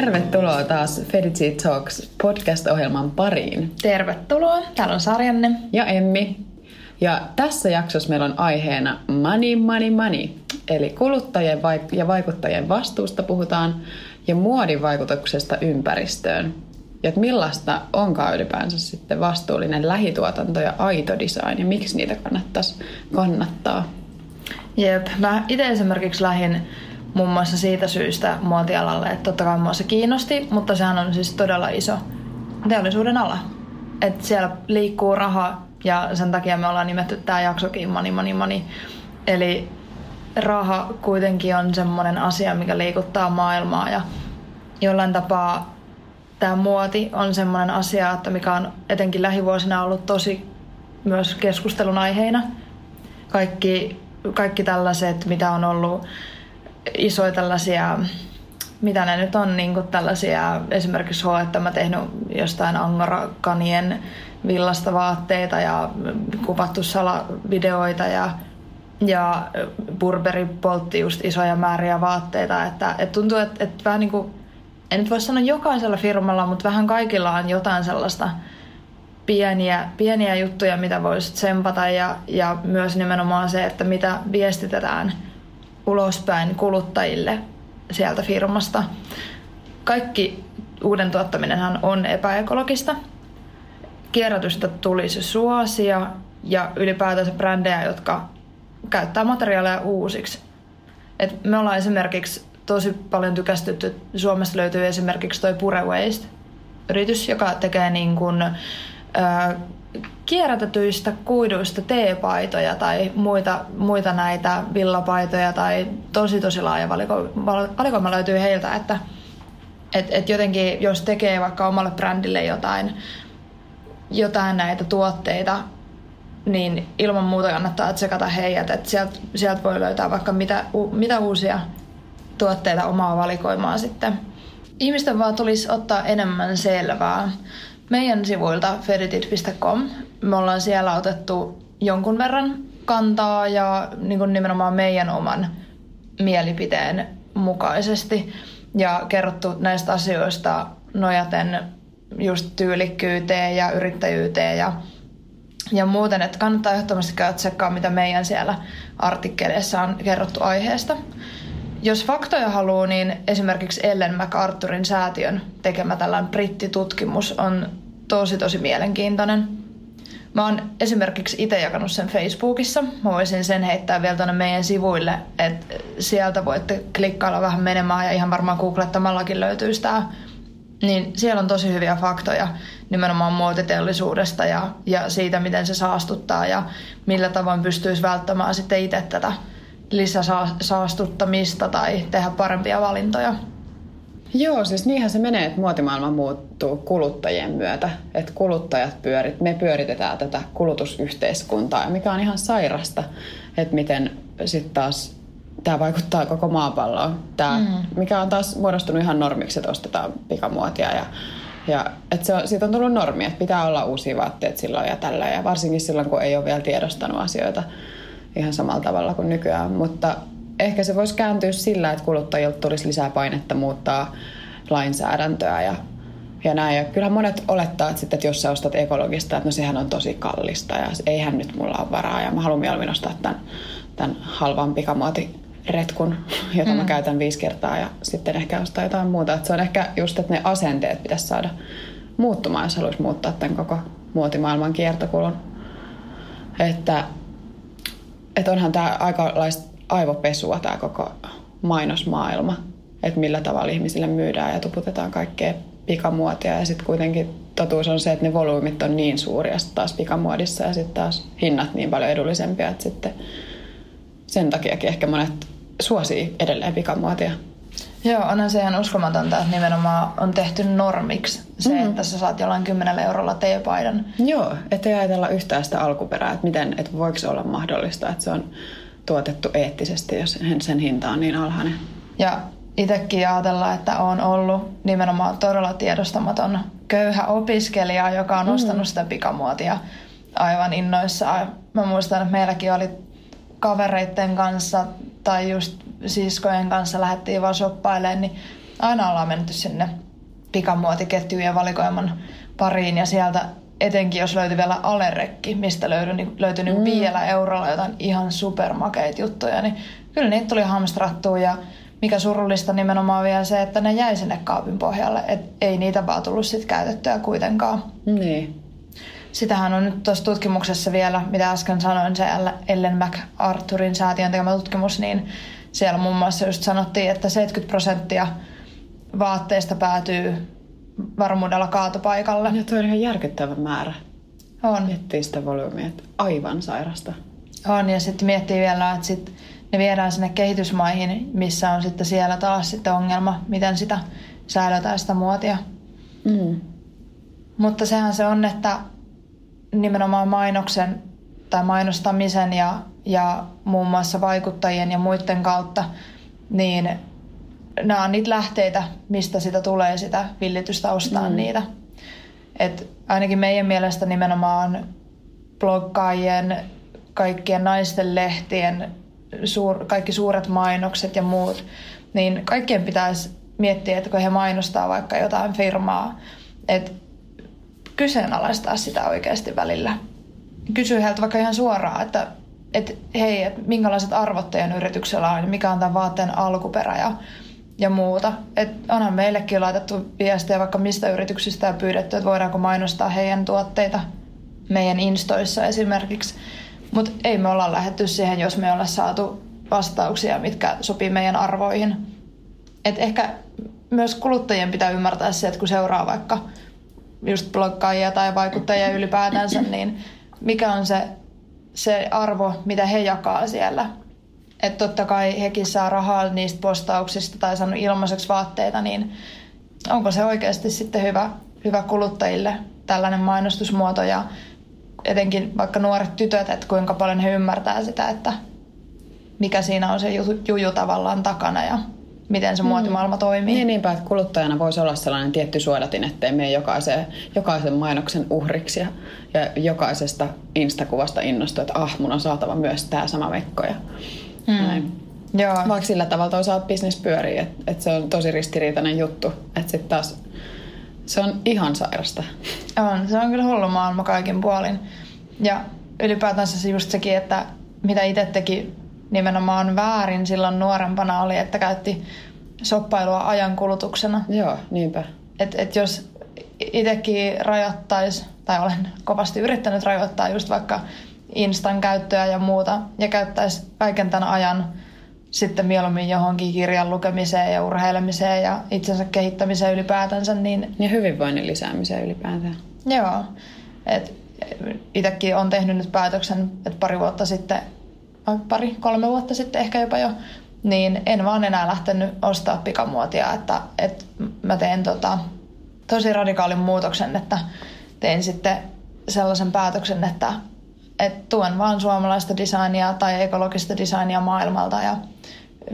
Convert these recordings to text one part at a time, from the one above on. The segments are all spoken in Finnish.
Tervetuloa taas Feditsi Talks podcast-ohjelman pariin. Tervetuloa. Täällä on Sarjanne. Ja Emmi. Ja tässä jaksossa meillä on aiheena money, money, money. Eli kuluttajien ja vaikuttajien vastuusta puhutaan ja muodin vaikutuksesta ympäristöön. Ja että millaista onkaan ylipäänsä sitten vastuullinen lähituotanto ja aito design ja miksi niitä kannattaisi kannattaa. Jep, mä itse esimerkiksi lähin muun muassa siitä syystä muotialalle, että totta kai mua se kiinnosti, mutta sehän on siis todella iso teollisuuden ala. Että siellä liikkuu raha ja sen takia me ollaan nimetty tämä jaksokin Money Money Money. Eli raha kuitenkin on semmoinen asia, mikä liikuttaa maailmaa ja jollain tapaa tämä muoti on semmoinen asia, että mikä on etenkin lähivuosina ollut tosi myös keskustelun aiheina. Kaikki, kaikki tällaiset, mitä on ollut isoja tällaisia, mitä ne nyt on, niin tällaisia, esimerkiksi H, että mä tehnyt jostain angarakanien villasta vaatteita ja kuvattu salavideoita ja ja Burberry poltti just isoja määriä vaatteita, että, että tuntuu, että, että vähän niin kuin, en nyt voi sanoa jokaisella firmalla, mutta vähän kaikilla on jotain sellaista pieniä, pieniä juttuja, mitä voisi tsempata ja, ja myös nimenomaan se, että mitä viestitetään – ulospäin kuluttajille sieltä firmasta. Kaikki uuden tuottaminenhan on epäekologista. Kierrätystä tulisi suosia ja ylipäätänsä brändejä, jotka käyttää materiaaleja uusiksi. Et me ollaan esimerkiksi tosi paljon tykästytty. Suomesta löytyy esimerkiksi toi Pure Waste yritys, joka tekee niin kuin, kierrätetyistä kuiduista teepaitoja tai muita, muita näitä villapaitoja tai tosi tosi laaja valiko, valikoima löytyy heiltä, että et, et jotenkin jos tekee vaikka omalle brändille jotain, jotain näitä tuotteita, niin ilman muuta kannattaa tsekata heidät, että sieltä, sieltä voi löytää vaikka mitä, mitä uusia tuotteita omaa valikoimaa sitten. Ihmisten vaan tulisi ottaa enemmän selvää meidän sivuilta feditit.com. Me ollaan siellä otettu jonkun verran kantaa ja niin kuin nimenomaan meidän oman mielipiteen mukaisesti ja kerrottu näistä asioista nojaten just tyylikkyyteen ja yrittäjyyteen ja, ja muuten, että kannattaa ehdottomasti käydä tsekkaa, mitä meidän siellä artikkeleissa on kerrottu aiheesta. Jos faktoja haluaa, niin esimerkiksi Ellen MacArthurin säätiön tekemä tällainen brittitutkimus on tosi tosi mielenkiintoinen. Mä oon esimerkiksi itse jakanut sen Facebookissa. Mä voisin sen heittää vielä tuonne meidän sivuille, että sieltä voitte klikkailla vähän menemään ja ihan varmaan googlettamallakin löytyy sitä. Niin siellä on tosi hyviä faktoja nimenomaan muotiteollisuudesta ja, ja siitä, miten se saastuttaa ja millä tavoin pystyisi välttämään sitten itse tätä lisäsaastuttamista tai tehdä parempia valintoja. Joo, siis niinhän se menee, että muotimaailma muuttuu kuluttajien myötä. Että kuluttajat pyörit, me pyöritetään tätä kulutusyhteiskuntaa, mikä on ihan sairasta, että miten sitten taas tämä vaikuttaa koko maapalloon. Tämä, mm. Mikä on taas muodostunut ihan normiksi, että ostetaan pikamuotia ja ja että se on, siitä on tullut normi, että pitää olla uusia vaatteet silloin ja tällä. Ja varsinkin silloin, kun ei ole vielä tiedostanut asioita ihan samalla tavalla kuin nykyään. Mutta ehkä se voisi kääntyä sillä, että kuluttajilta tulisi lisää painetta muuttaa lainsäädäntöä ja, ja näin. Ja kyllähän monet olettaa, että, sitten, että jos sä ostat ekologista, että no sehän on tosi kallista ja eihän nyt mulla ole varaa ja mä haluan mieluummin ostaa tämän, tämän halvan pikamuotiretkun, jota mm. mä käytän viisi kertaa ja sitten ehkä ostaa jotain muuta. Et se on ehkä just, että ne asenteet pitäisi saada muuttumaan, jos haluaisi muuttaa tämän koko muotimaailman kiertokulun. Että, että onhan tämä aika aivopesua tämä koko mainosmaailma, että millä tavalla ihmisille myydään ja tuputetaan kaikkea pikamuotia ja sitten kuitenkin totuus on se, että ne volyymit on niin suuria taas pikamuodissa ja sitten taas hinnat niin paljon edullisempia, että sitten sen takiakin ehkä monet suosii edelleen pikamuotia. Joo, onhan se ihan uskomatonta, että nimenomaan on tehty normiksi se, mm-hmm. että sä saat jollain kymmenellä eurolla teepaidan. Joo, ettei ajatella yhtään sitä alkuperää, että miten, että voiko se olla mahdollista, että se on tuotettu eettisesti, jos sen hinta on niin alhainen. Ja itsekin ajatella, että on ollut nimenomaan todella tiedostamaton köyhä opiskelija, joka on mm. ostanut sitä pikamuotia aivan innoissaan. Mä muistan, että meilläkin oli kavereiden kanssa tai just siskojen kanssa lähdettiin vaan shoppailemaan, niin aina ollaan menty sinne pikamuotiketjujen valikoiman pariin ja sieltä etenkin jos löytyi vielä alerekki, mistä löytyi, niin löytyi niin mm. viidellä eurolla jotain ihan supermakeita juttuja, niin kyllä niitä tuli hamstrattua ja mikä surullista nimenomaan vielä se, että ne jäi sinne kaapin pohjalle, et ei niitä vaan tullut sit käytettyä kuitenkaan. Niin. Sitähän on nyt tuossa tutkimuksessa vielä, mitä äsken sanoin, se Ellen MacArthurin säätiön tekemä tutkimus, niin siellä muun muassa just sanottiin, että 70 prosenttia vaatteista päätyy varmuudella kaatopaikalle. Ja tuo on ihan järkyttävä määrä. On. Miettii sitä volyymia, että aivan sairasta. On, ja sitten miettii vielä, että sit ne viedään sinne kehitysmaihin, missä on sitten siellä taas sitten ongelma, miten sitä säädetään sitä muotia. Mm. Mutta sehän se on, että nimenomaan mainoksen tai mainostamisen ja, ja muun muassa vaikuttajien ja muiden kautta, niin nämä on niitä lähteitä, mistä sitä tulee sitä villitystä ostaa mm. niitä. Et ainakin meidän mielestä nimenomaan bloggaajien, kaikkien naisten lehtien, suur, kaikki suuret mainokset ja muut, niin kaikkien pitäisi miettiä, että kun he mainostaa vaikka jotain firmaa, että kyseenalaistaa sitä oikeasti välillä. Kysyy heiltä vaikka ihan suoraan, että, että hei, että minkälaiset arvot teidän yrityksellä on, mikä on tämän vaatteen alkuperä ja ja muuta. Et onhan meillekin laitettu viestejä vaikka mistä yrityksistä ja pyydetty, että voidaanko mainostaa heidän tuotteita meidän instoissa esimerkiksi. Mutta ei me olla lähetty siihen, jos me olla saatu vastauksia, mitkä sopii meidän arvoihin. Et ehkä myös kuluttajien pitää ymmärtää se, että kun seuraa vaikka just bloggaajia tai vaikuttajia ylipäätänsä, niin mikä on se, se arvo, mitä he jakaa siellä – että totta kai hekin saa rahaa niistä postauksista tai saanut ilmaiseksi vaatteita, niin onko se oikeasti sitten hyvä, hyvä kuluttajille tällainen mainostusmuoto ja etenkin vaikka nuoret tytöt, että kuinka paljon he ymmärtää sitä, että mikä siinä on se juju, juju tavallaan takana ja miten se mm. muotimaailma toimii. Niin, niinpä, että kuluttajana voisi olla sellainen tietty suodatin, ettei mene jokaisen, jokaisen mainoksen uhriksi ja, ja jokaisesta instakuvasta innostua, että ah, mun on saatava myös tämä sama vekko. Ja Mm. Näin. Joo. Vaikka sillä tavalla toisaalta bisnes pyörii, että et se on tosi ristiriitainen juttu. Että sitten taas se on ihan sairasta. On, se on kyllä hullu maailma kaikin puolin. Ja ylipäätänsä se just sekin, että mitä itse teki nimenomaan väärin silloin nuorempana oli, että käytti soppailua ajankulutuksena. Joo, niinpä. Et, et jos itsekin rajoittaisi, tai olen kovasti yrittänyt rajoittaa just vaikka Instan käyttöä ja muuta ja käyttäisi kaiken tämän ajan sitten mieluummin johonkin kirjan lukemiseen ja urheilemiseen ja itsensä kehittämiseen ylipäätänsä. Niin... Ja hyvinvoinnin lisäämiseen ylipäätään. Joo. Et itsekin on tehnyt nyt päätöksen, että pari vuotta sitten, pari, kolme vuotta sitten ehkä jopa jo, niin en vaan enää lähtenyt ostaa pikamuotia, että, että mä teen tota, tosi radikaalin muutoksen, että tein sitten sellaisen päätöksen, että että tuen vaan suomalaista designia tai ekologista designia maailmalta ja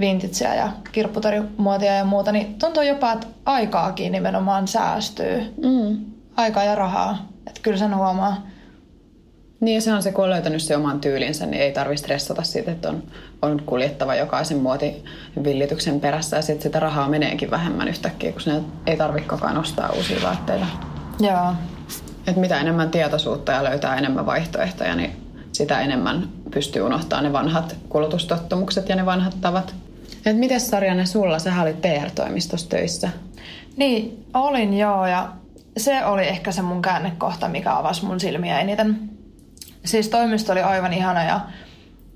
vintageä ja kirpputorimuotia ja muuta, niin tuntuu jopa, että aikaakin nimenomaan säästyy. Mm. Aikaa ja rahaa. Että kyllä sen huomaa. Niin se on se, kun on löytänyt se oman tyylinsä, niin ei tarvitse stressata siitä, että on, on kuljettava jokaisen muotivillityksen perässä ja sitten sitä rahaa meneekin vähemmän yhtäkkiä, kun sinne ei tarvitse koko ajan ostaa uusia vaatteita. Joo. Että mitä enemmän tietoisuutta ja löytää enemmän vaihtoehtoja, niin sitä enemmän pystyy unohtamaan ne vanhat kulutustottumukset ja ne vanhat tavat. Et miten Sarjanne sulla? Sä olit PR-toimistossa töissä. Niin, olin joo ja se oli ehkä se mun käännekohta, mikä avasi mun silmiä eniten. Siis toimisto oli aivan ihana ja,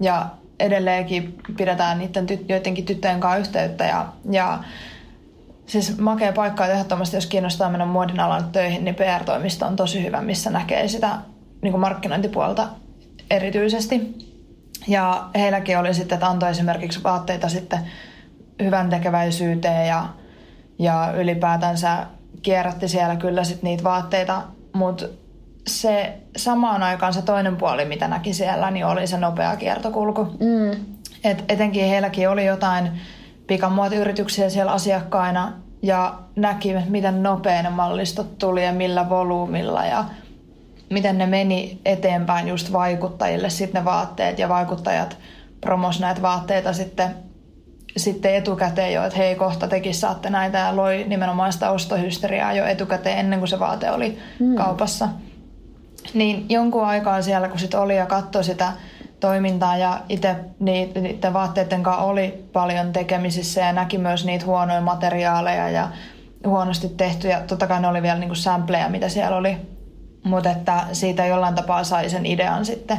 ja edelleenkin pidetään niiden tyt, joidenkin tyttöjen kanssa yhteyttä ja, ja siis makea paikka, että ehdottomasti jos kiinnostaa mennä muodin alan töihin, niin PR-toimisto on tosi hyvä, missä näkee sitä niin kuin markkinointipuolta erityisesti. Ja heilläkin oli sitten, että antoi esimerkiksi vaatteita sitten hyvän tekeväisyyteen ja, ja ylipäätänsä kierrätti siellä kyllä sitten niitä vaatteita, mutta se samaan aikaan se toinen puoli, mitä näki siellä, niin oli se nopea kiertokulku. Mm. Et etenkin heilläkin oli jotain pikamuotiyrityksiä siellä asiakkaina ja näki, miten nopea ne mallistot tuli ja millä volyymilla ja miten ne meni eteenpäin just vaikuttajille sitten ne vaatteet ja vaikuttajat promos näitä vaatteita sitten, sitten etukäteen jo, että hei kohta tekin saatte näitä ja loi nimenomaan sitä ostohysteriaa jo etukäteen ennen kuin se vaate oli mm. kaupassa. Niin jonkun aikaa siellä kun sit oli ja katsoi sitä toimintaa ja itse niiden vaatteiden kanssa oli paljon tekemisissä ja näki myös niitä huonoja materiaaleja ja huonosti tehtyjä. Totta kai ne oli vielä niinku sampleja, mitä siellä oli, mutta että siitä jollain tapaa sai sen idean sitten.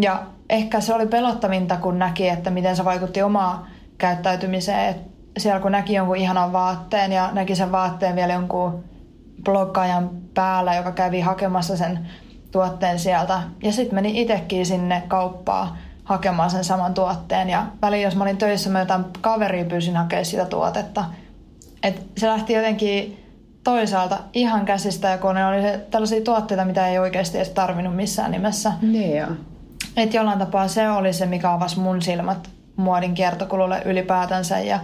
Ja ehkä se oli pelottavinta, kun näki, että miten se vaikutti omaa käyttäytymiseen. Et siellä kun näki jonkun ihanan vaatteen ja näki sen vaatteen vielä jonkun bloggaajan päällä, joka kävi hakemassa sen tuotteen sieltä. Ja sitten meni itsekin sinne kauppaan hakemaan sen saman tuotteen. Ja väliin, jos mä olin töissä, mä jotain kaveria pyysin hakemaan sitä tuotetta. Et se lähti jotenkin toisaalta ihan käsistä, ja kun ne oli tällaisia tuotteita, mitä ei oikeasti edes tarvinnut missään nimessä. Niin joo. Et jollain tapaa se oli se, mikä avasi mun silmät muodin kiertokululle ylipäätänsä ja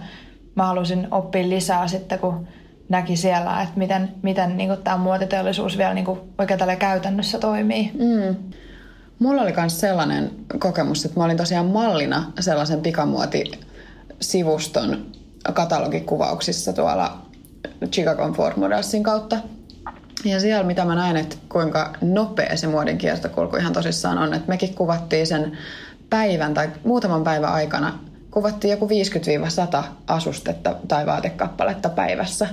mä halusin oppia lisää sitten, kun näki siellä, että miten, miten niin tämä muotiteollisuus vielä niin oikein tällä käytännössä toimii. Mm. Mulla oli myös sellainen kokemus, että mä olin tosiaan mallina sellaisen pikamuotisivuston katalogikuvauksissa tuolla Chicago Ford Modelsin kautta. Ja siellä mitä mä näin, että kuinka nopea se muodin kiertokulku ihan tosissaan on, että mekin kuvattiin sen päivän tai muutaman päivän aikana kuvattiin joku 50-100 asustetta tai vaatekappaletta päivässä.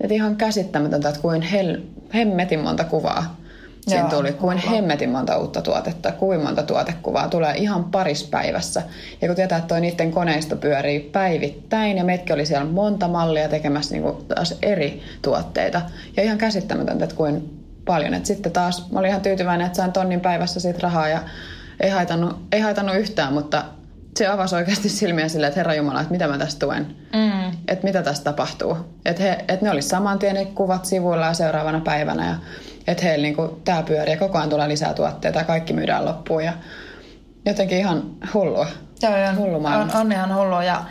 Et ihan käsittämätöntä, että kuin hel, hemmetin monta kuvaa Siinä Joo, tuli kuin hemmetin monta uutta tuotetta, kuin monta tuotekuvaa tulee ihan paris päivässä. Ja kun tietää, että toi niiden koneisto pyörii päivittäin ja meitkin oli siellä monta mallia tekemässä niin taas eri tuotteita. Ja ihan käsittämätöntä, että kuin paljon. Et sitten taas mä olin ihan tyytyväinen, että sain tonnin päivässä siitä rahaa ja ei haitannut, ei haitannut yhtään, mutta se avasi oikeasti silmiä silleen, että Herra Jumala, että mitä mä tästä tuen. Mm. Että mitä tästä tapahtuu. Että, he, että ne olisi saman tien ne kuvat sivuilla ja seuraavana päivänä. Ja että heillä niin tämä pyörii ja koko ajan tulee lisää tuotteita ja kaikki myydään loppuun. Ja jotenkin ihan hullua. Joo, on, Hullu on, on ihan hullua. Ja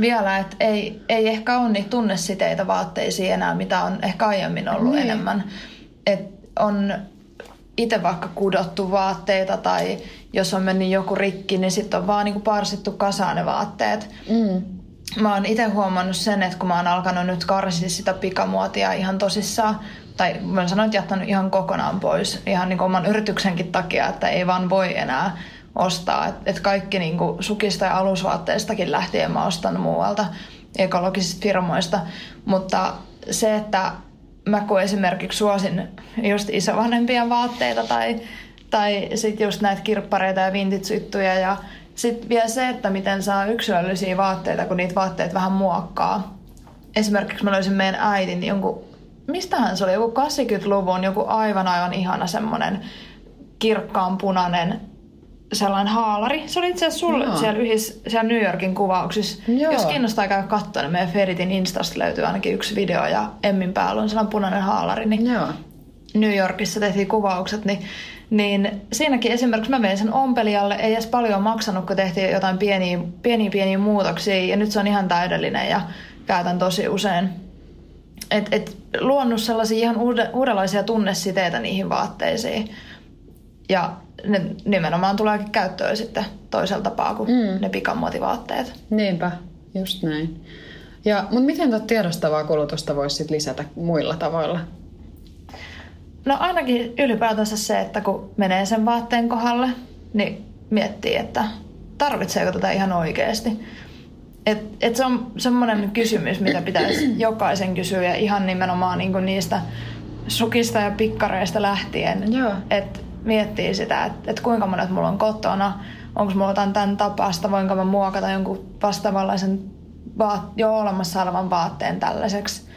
vielä, että ei, ei ehkä ole niitä tunnesiteitä vaatteisiin enää, mitä on ehkä aiemmin ollut niin. enemmän. Et on itse vaikka kudottu vaatteita tai jos on mennyt joku rikki, niin sitten on vaan niinku parsittu kasaan ne vaatteet. Mm. Mä oon itse huomannut sen, että kun mä oon alkanut nyt karsia sitä pikamuotia ihan tosissaan, tai mä sanoin, että jättänyt ihan kokonaan pois ihan niin oman yrityksenkin takia, että ei vaan voi enää ostaa. Että et kaikki niin kuin sukista ja alusvaatteistakin lähtien mä ostan muualta ekologisista firmoista. Mutta se, että mä kun esimerkiksi suosin just isovanhempien vaatteita tai, tai sitten just näitä kirppareita ja vintage ja sitten vielä se, että miten saa yksilöllisiä vaatteita, kun niitä vaatteet vähän muokkaa. Esimerkiksi mä löysin meidän äitin jonkun, mistähän se oli, joku 80-luvun, joku aivan aivan ihana semmonen kirkkaan punainen sellainen haalari. Se oli itse asiassa sulle Joo. siellä, yhdessä, siellä New Yorkin kuvauksissa. Joo. Jos kiinnostaa käydä katsoa, niin meidän Feritin Instasta löytyy ainakin yksi video ja Emmin päällä on sellainen punainen haalari. Niin Joo. New Yorkissa tehtiin kuvaukset, niin, niin siinäkin esimerkiksi mä vein sen ompelijalle, ei edes paljon maksanut, kun tehtiin jotain pieniä, pieniä, pieniä muutoksia ja nyt se on ihan täydellinen ja käytän tosi usein. Et, et luonut sellaisia ihan uude, uudenlaisia tunnesiteitä niihin vaatteisiin. Ja ne nimenomaan tuleekin käyttöön sitten toisella tapaa kuin mm. ne pikamuotivaatteet. Niinpä, just näin. Ja, mutta miten tuota tiedostavaa kulutusta voisi sit lisätä muilla tavoilla? No ainakin ylipäätänsä se, että kun menee sen vaatteen kohdalle, niin miettii, että tarvitseeko tätä ihan oikeasti. Et, et se on semmoinen kysymys, mitä pitäisi jokaisen kysyä ja ihan nimenomaan niinku niistä sukista ja pikkareista lähtien. Joo. Et miettii sitä, että et kuinka monet mulla on kotona, onko mulla jotain tämän tapasta, voinko mä muokata jonkun vastaavanlaisen vaat, jo olemassa olevan vaatteen tällaiseksi.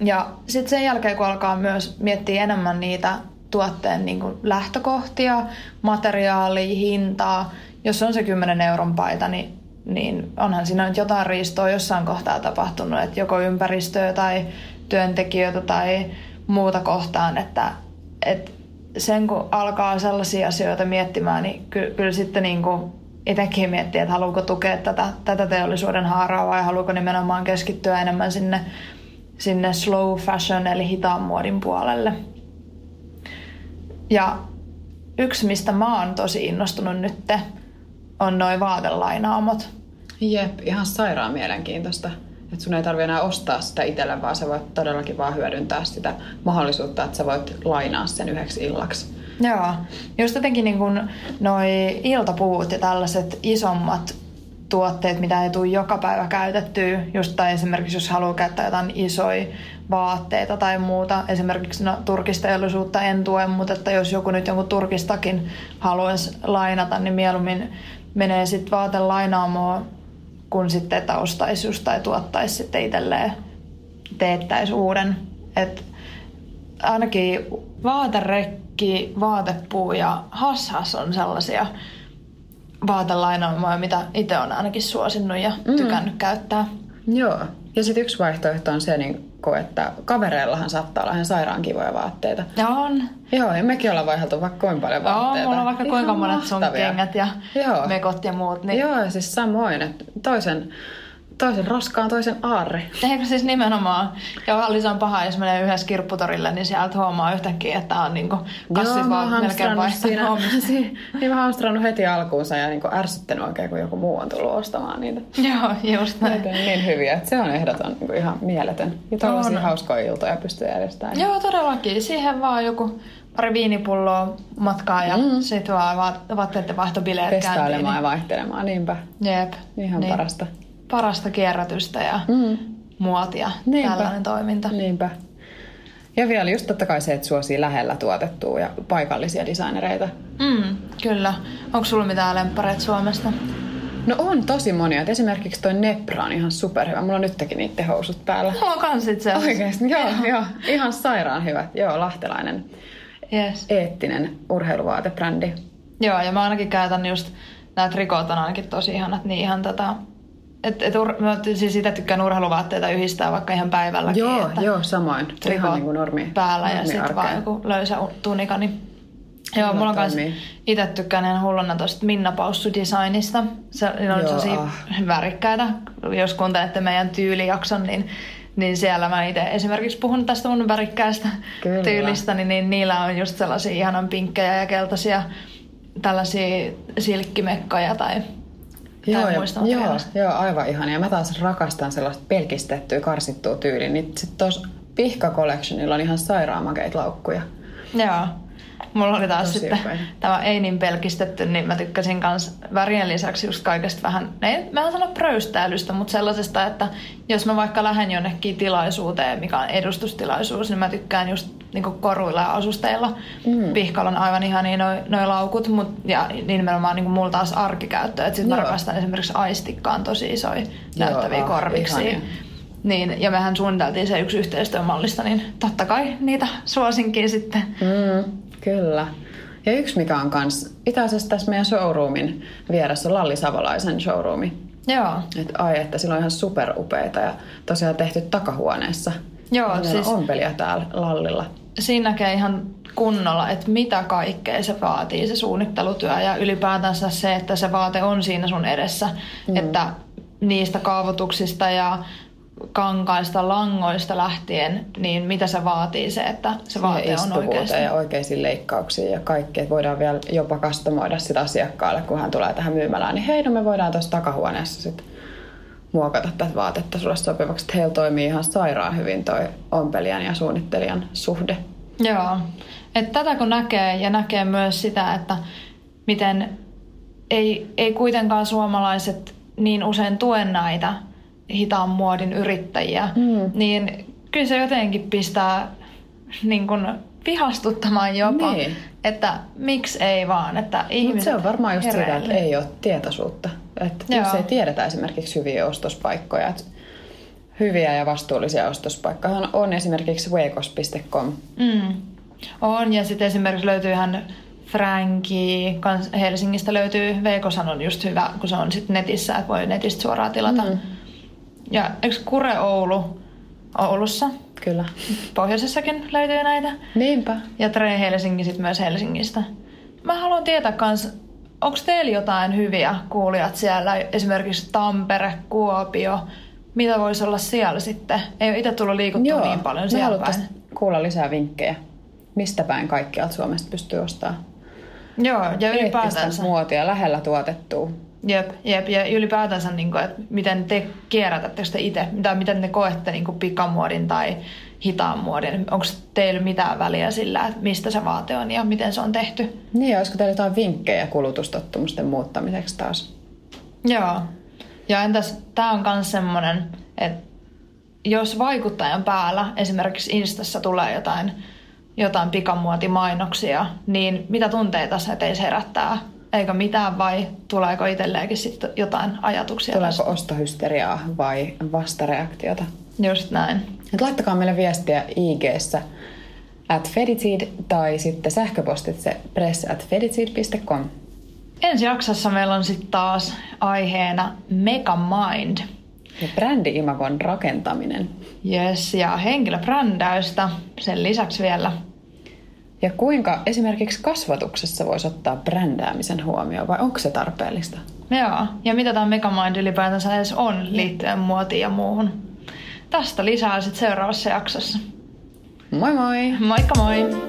Ja sitten sen jälkeen, kun alkaa myös miettiä enemmän niitä tuotteen niin kuin lähtökohtia, materiaalia, hintaa, jos on se 10 euron paita, niin, niin onhan siinä nyt jotain riistoa jossain kohtaa tapahtunut, että joko ympäristöä tai työntekijöitä tai muuta kohtaan, että, että sen kun alkaa sellaisia asioita miettimään, niin ky- kyllä sitten niin kuin itsekin miettii, että haluuko tukea tätä, tätä teollisuuden haaraa vai haluuko nimenomaan keskittyä enemmän sinne, sinne slow fashion eli hitaan muodin puolelle. Ja yksi, mistä mä oon tosi innostunut nyt, on noin vaatelainaamot. Jep, ihan sairaan mielenkiintoista. Että sun ei tarvi enää ostaa sitä itselle, vaan sä voit todellakin vaan hyödyntää sitä mahdollisuutta, että sä voit lainaa sen yhdeksi illaksi. Joo, just jotenkin niin kuin noi iltapuut ja tällaiset isommat tuotteet, mitä ei tule joka päivä käytettyä, just tai esimerkiksi jos haluaa käyttää jotain isoja vaatteita tai muuta. Esimerkiksi no, turkisteollisuutta en tue, mutta että jos joku nyt jonkun turkistakin haluaisi lainata, niin mieluummin menee sitten vaatelainaamoon, kun sitten että ostaisi just tai tuottaisi sitten itselleen, teettäisi uuden. Et ainakin vaaterekki, vaatepuu ja hashas on sellaisia vaatelainaamoja, mitä itse on ainakin suosinnut ja mm. tykännyt käyttää. Joo. Ja sitten yksi vaihtoehto on se, niin kuin, että kavereillahan saattaa olla ihan sairaan kivoja vaatteita. Ja on. Joo, ja mekin ollaan vaihdeltu vaikka kuinka paljon vaatteita. Joo, mulla on vaikka Ihan kuinka monet sun kengät ja Joo. mekot ja muut. Niin Joo, ja siis samoin, että toisen, toisen roskaan toisen aarre. Eikö siis nimenomaan? Ja se on paha, jos menee yhdessä kirpputorille, niin sieltä huomaa yhtäkkiä, että on niinku kassit Joo, vaan melkein vaihtanut niin mä oon hamstrannut heti alkuunsa ja niin ärsyttänyt oikein, kun joku muu on tullut ostamaan niitä. Joo, just näin. Näitä on niin hyviä, että se on ehdoton niin kuin ihan mieletön. Ja tällaisia On. hauskoja iltoja pystyy järjestämään. Joo, todellakin. Siihen vaan joku pari viinipulloa matkaa ja mm. sitten vaan vaat- vaatteiden vaihtobileet käyntiin. Testailemaan ja vaihtelemaan, niinpä. Niin, jep. Ihan niin. parasta. Parasta kierrätystä ja Mm. muotia, Niinpä. tällainen toiminta. Niinpä. Ja vielä just totta kai se, että suosii lähellä tuotettua ja paikallisia designereita. Mm, kyllä. Onko sulla mitään lemppareita Suomesta? No on tosi monia. Et esimerkiksi toi Nepra on ihan superhyvä. Mulla on nytkin niitä housut päällä. Mulla on kans itse. Oikeesti, joo, joo. Ihan sairaan hyvät. Joo, lahtelainen Yes. eettinen urheiluvaatebrändi. Joo, ja mä ainakin käytän just, nämä trikot on ainakin tosi ihanat, niin ihan tota, et, et ur, mä siis sitä tykkään urheiluvaatteita yhdistää vaikka ihan päivälläkin. Joo, että joo, samoin. Ihan niin kuin normi, päällä ja sitten vaan joku löysä tunika, niin Joo, Kyllä mulla on itse tykkään ihan hulluna tosta Minna Paussu-designista. Se ne on tosi värikkäitä. Jos kuuntelette meidän tyylijakson, niin, niin siellä mä itse esimerkiksi puhun tästä mun värikkäästä Kyllä. tyylistä, niin, niin niillä on just sellaisia ihanan pinkkejä ja keltaisia tällaisia silkkimekkoja tai, Joo, ja, muista joo, joo, aivan ihania. Ja mä taas rakastan sellaista pelkistettyä, karsittua tyyliä. Niin sit tuossa Pihka Collectionilla on ihan sairaan makeita laukkuja. Joo. Mulla oli taas Tosi sitten upeita. tämä ei niin pelkistetty, niin mä tykkäsin kans värien lisäksi just kaikesta vähän, ei mä en sano pröystäilystä, mutta sellaisesta, että jos mä vaikka lähden jonnekin tilaisuuteen, mikä on edustustilaisuus, niin mä tykkään just niinku koruilla ja asusteilla. Mm. Pihkalla on aivan ihania noi, noi laukut, mut, ja nimenomaan niinku mulla taas arkikäyttö. Et sit mä Joo. rakastan esimerkiksi aistikkaan tosi isoja näyttäviä korviksi. ihania. Niin, ja mehän suunniteltiin se yksi yhteistyömallista, niin totta kai niitä suosinkin sitten. Mm, kyllä. Ja yksi mikä on kans, itse asiassa tässä meidän showroomin vieressä on Lalli Savolaisen showroomi. Joo, Et, ai, että sillä on ihan superupeita ja tosiaan tehty takahuoneessa. Joo, Meillä siis- on ompelia täällä Lallilla. siinä näkee ihan kunnolla, että mitä kaikkea se vaatii, se suunnittelutyö ja ylipäätänsä se, että se vaate on siinä sun edessä. Mm. Että niistä kaavoituksista ja kankaista, langoista lähtien, niin mitä se vaatii se, että se vaate on oikeasti. ja oikeisiin leikkauksiin ja kaikkea. Että Voidaan vielä jopa kastomoida sitä asiakkaalle, kun hän tulee tähän myymälään. Niin hei, no me voidaan tuossa takahuoneessa sitten muokata tätä vaatetta sulle sopivaksi. Että heillä toimii ihan sairaan hyvin toi ompelijan ja suunnittelijan suhde. Joo. Et tätä kun näkee ja näkee myös sitä, että miten ei, ei kuitenkaan suomalaiset niin usein tue näitä hitaan muodin yrittäjiä, mm. niin kyllä se jotenkin pistää niin kuin vihastuttamaan jopa, niin. että miksi ei vaan, että ihmiset Mut se on varmaan just sitä, että ei ole tietoisuutta. Että jos ei tiedetä esimerkiksi hyviä ostospaikkoja, että hyviä ja vastuullisia ostospaikkoja on esimerkiksi weekos.com. Mm. On, ja sitten esimerkiksi löytyy ihan Franki, Helsingistä löytyy, Veikoshan on just hyvä, kun se on sitten netissä, että voi netistä suoraan tilata. Mm. Ja eikö Kure Oulu Oulussa? Kyllä. Pohjoisessakin löytyy näitä. Niinpä. Ja Tre Helsinki sitten myös Helsingistä. Mä haluan tietää kans, onko teillä jotain hyviä kuulijat siellä, esimerkiksi Tampere, Kuopio, mitä voisi olla siellä sitten? Ei ole itse tullut liikuttua Joo, niin paljon siellä päin. kuulla lisää vinkkejä. Mistä päin kaikkialta Suomesta pystyy ostamaan? Joo, ja ylipäätänsä. muotia lähellä tuotettua. Jep, jep, ja ylipäätänsä, niin kuin, että miten te kierrätätte sitä itse, tai miten te koette niin kuin pikamuodin tai hitaan muodin. Onko teillä mitään väliä sillä, että mistä se vaate on ja miten se on tehty? Niin, olisiko teillä jotain vinkkejä kulutustottumusten muuttamiseksi taas? Joo. Ja entäs, tämä on myös semmoinen, että jos vaikuttajan päällä esimerkiksi Instassa tulee jotain, jotain pikamuotimainoksia, niin mitä tunteita se teissä herättää? Eikö mitään vai tuleeko itselleenkin sitten jotain ajatuksia? Tuleeko tästä? ostohysteriaa vai vastareaktiota? Just näin. Et laittakaa meille viestiä ig at feditseed tai sitten sähköpostitse press at feditseed.com. Ensi jaksossa meillä on sitten taas aiheena Mega Mind. Ja brändi-imagon rakentaminen. Yes, ja henkilöbrändäystä sen lisäksi vielä. Ja kuinka esimerkiksi kasvatuksessa voisi ottaa brändäämisen huomioon, vai onko se tarpeellista? Joo, ja mitä tämä Megamind ylipäätänsä edes on liittyen muotiin ja muuhun. Tästä lisää sitten seuraavassa jaksossa. Moi moi! Moikka moi!